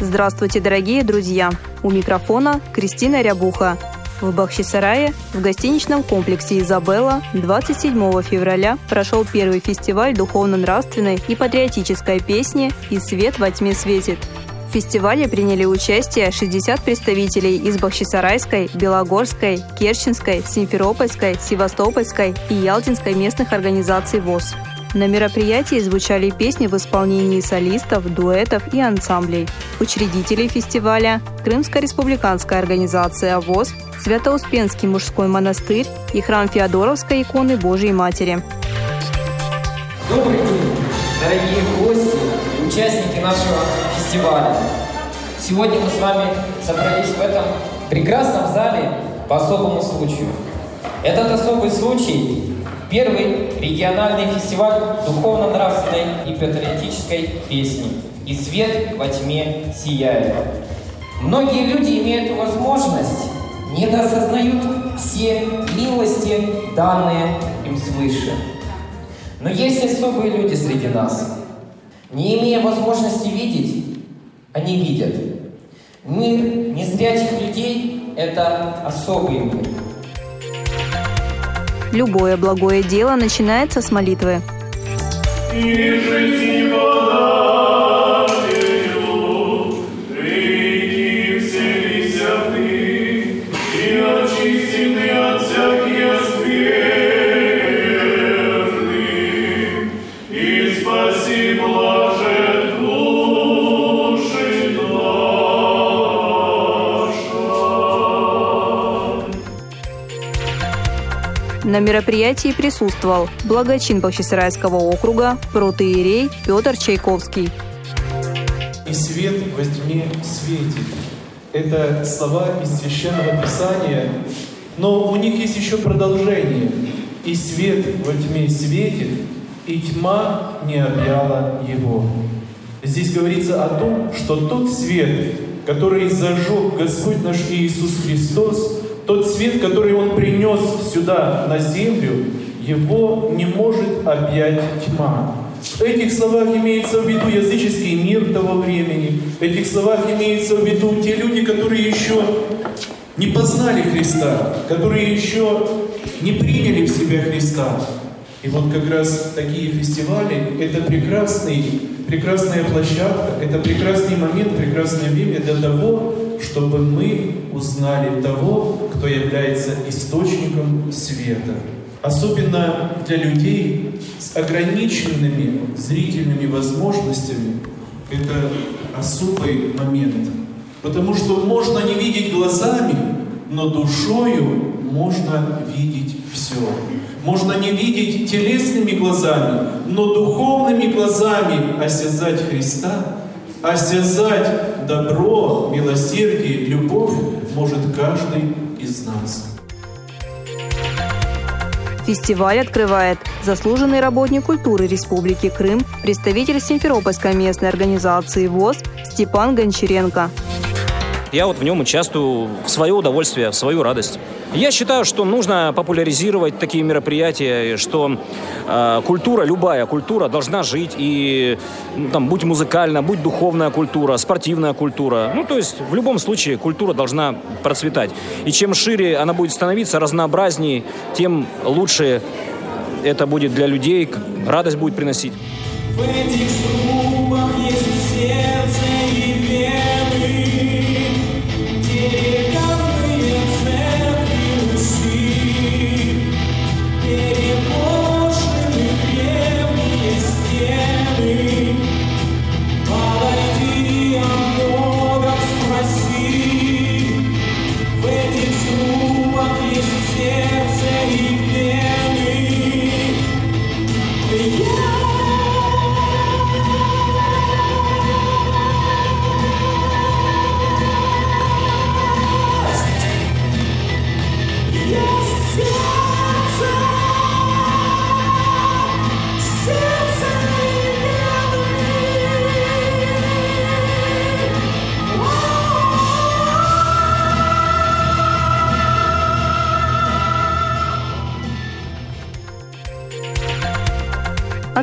Здравствуйте, дорогие друзья! У микрофона Кристина Рябуха. В Бахчисарае в гостиничном комплексе «Изабелла» 27 февраля прошел первый фестиваль духовно-нравственной и патриотической песни «И свет во тьме светит», в фестивале приняли участие 60 представителей из Бахчисарайской, Белогорской, Керченской, Симферопольской, Севастопольской и Ялтинской местных организаций ВОЗ. На мероприятии звучали песни в исполнении солистов, дуэтов и ансамблей. Учредители фестиваля – Крымская республиканская организация ВОЗ, Свято-Успенский мужской монастырь и храм Феодоровской иконы Божьей Матери. Добрый день, дорогие гости, участники нашего фестиваля. Сегодня мы с вами собрались в этом прекрасном зале по особому случаю. Этот особый случай – первый региональный фестиваль духовно-нравственной и патриотической песни «И свет во тьме сияет». Многие люди, имеют возможность, недоосознают все милости, данные им свыше. Но есть особые люди среди нас – не имея возможности видеть, они видят. Мир незрячих людей – это особый мир. Любое благое дело начинается с молитвы. И жизнь На мероприятии присутствовал благочин Бахчисарайского округа, протеерей Петр Чайковский. «И свет во тьме светит» – это слова из Священного Писания, но у них есть еще продолжение. «И свет во тьме светит, и тьма не объяла его». Здесь говорится о том, что тот свет, который зажег Господь наш Иисус Христос, тот свет, который Он принес сюда, на землю, его не может объять тьма. В этих словах имеется в виду языческий мир того времени. В этих словах имеется в виду те люди, которые еще не познали Христа, которые еще не приняли в себя Христа. И вот как раз такие фестивали — это прекрасный, прекрасная площадка, это прекрасный момент, прекрасное время для того, чтобы мы узнали того, кто является источником света. Особенно для людей с ограниченными зрительными возможностями это особый момент. Потому что можно не видеть глазами, но душою можно видеть все. Можно не видеть телесными глазами, но духовными глазами осязать Христа, осязать добро, милосердие, любовь может каждый из нас. Фестиваль открывает заслуженный работник культуры Республики Крым, представитель Симферопольской местной организации ВОЗ Степан Гончаренко. Я вот в нем участвую в свое удовольствие, в свою радость. Я считаю, что нужно популяризировать такие мероприятия, что э, культура, любая культура должна жить и ну, там, будь музыкальная, будь духовная культура, спортивная культура. Ну, то есть в любом случае культура должна процветать. И чем шире она будет становиться, разнообразнее, тем лучше это будет для людей, радость будет приносить.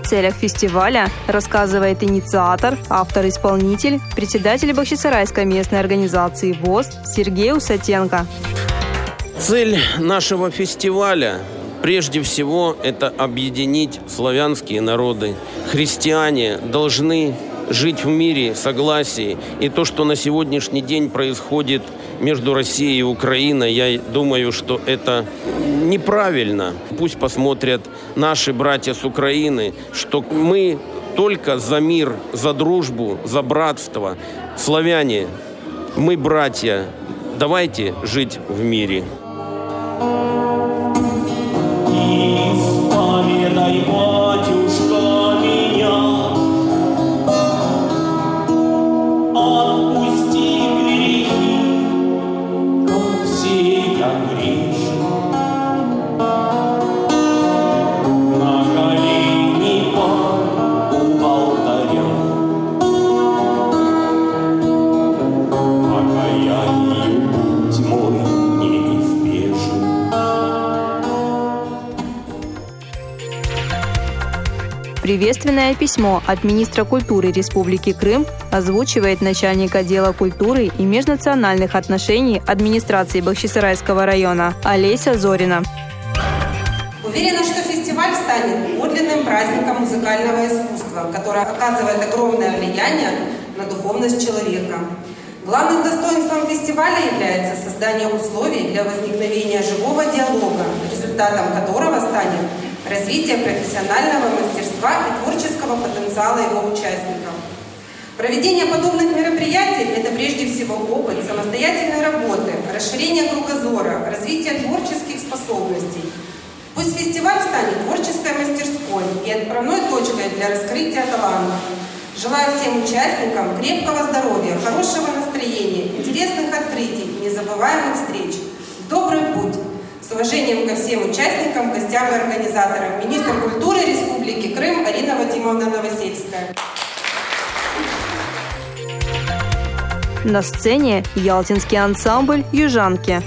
Целях фестиваля рассказывает инициатор, автор-исполнитель, председатель Бахчисарайской местной организации ВОЗ Сергей Усатенко. Цель нашего фестиваля Прежде всего, это объединить славянские народы. Христиане должны жить в мире, согласии. И то, что на сегодняшний день происходит между Россией и Украиной, я думаю, что это неправильно. Пусть посмотрят наши братья с Украины, что мы только за мир, за дружбу, за братство. Славяне, мы братья. Давайте жить в мире. Исповедай, батюшка, Приветственное письмо от министра культуры Республики Крым озвучивает начальник отдела культуры и межнациональных отношений администрации Бахчисарайского района Олеся Зорина. Уверена, что фестиваль станет подлинным праздником музыкального искусства, которое оказывает огромное влияние на духовность человека. Главным достоинством фестиваля является создание условий для возникновения живого диалога, результатом которого станет развитие профессионального мастерства и творческого потенциала его участников. Проведение подобных мероприятий – это прежде всего опыт самостоятельной работы, расширение кругозора, развитие творческих способностей. Пусть фестиваль станет творческой мастерской и отправной точкой для раскрытия таланта. Желаю всем участникам крепкого здоровья, хорошего настроения, интересных открытий, незабываемых встреч. Добрый путь! С уважением ко всем участникам, гостям и организаторам. Министр культуры Республики Крым Арина Вадимовна Новосельская. На сцене ялтинский ансамбль «Южанки».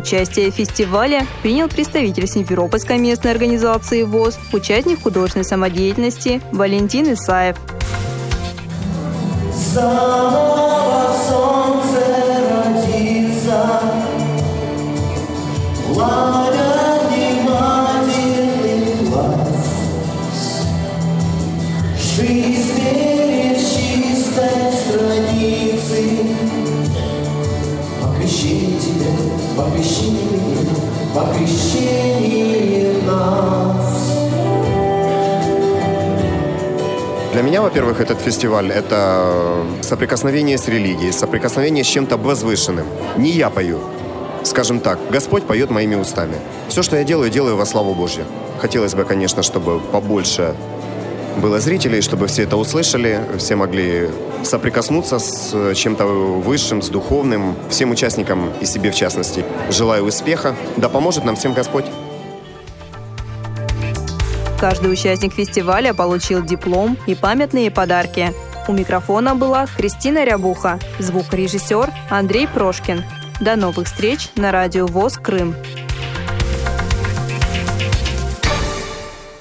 Участие в фестивале принял представитель Симферопольской местной организации ВОЗ, участник художественной самодеятельности Валентин Исаев. Жизнь перед чистой страницей. По крещении тебя, крещении нас. Для меня, во-первых, этот фестиваль – это соприкосновение с религией, соприкосновение с чем-то возвышенным. Не я пою, скажем так, Господь поет моими устами. Все, что я делаю, делаю во славу Божью. Хотелось бы, конечно, чтобы побольше было зрителей, чтобы все это услышали, все могли соприкоснуться с чем-то высшим, с духовным, всем участникам и себе в частности. Желаю успеха, да поможет нам всем Господь. Каждый участник фестиваля получил диплом и памятные подарки. У микрофона была Кристина Рябуха, звукорежиссер Андрей Прошкин. До новых встреч на радио ВОЗ Крым.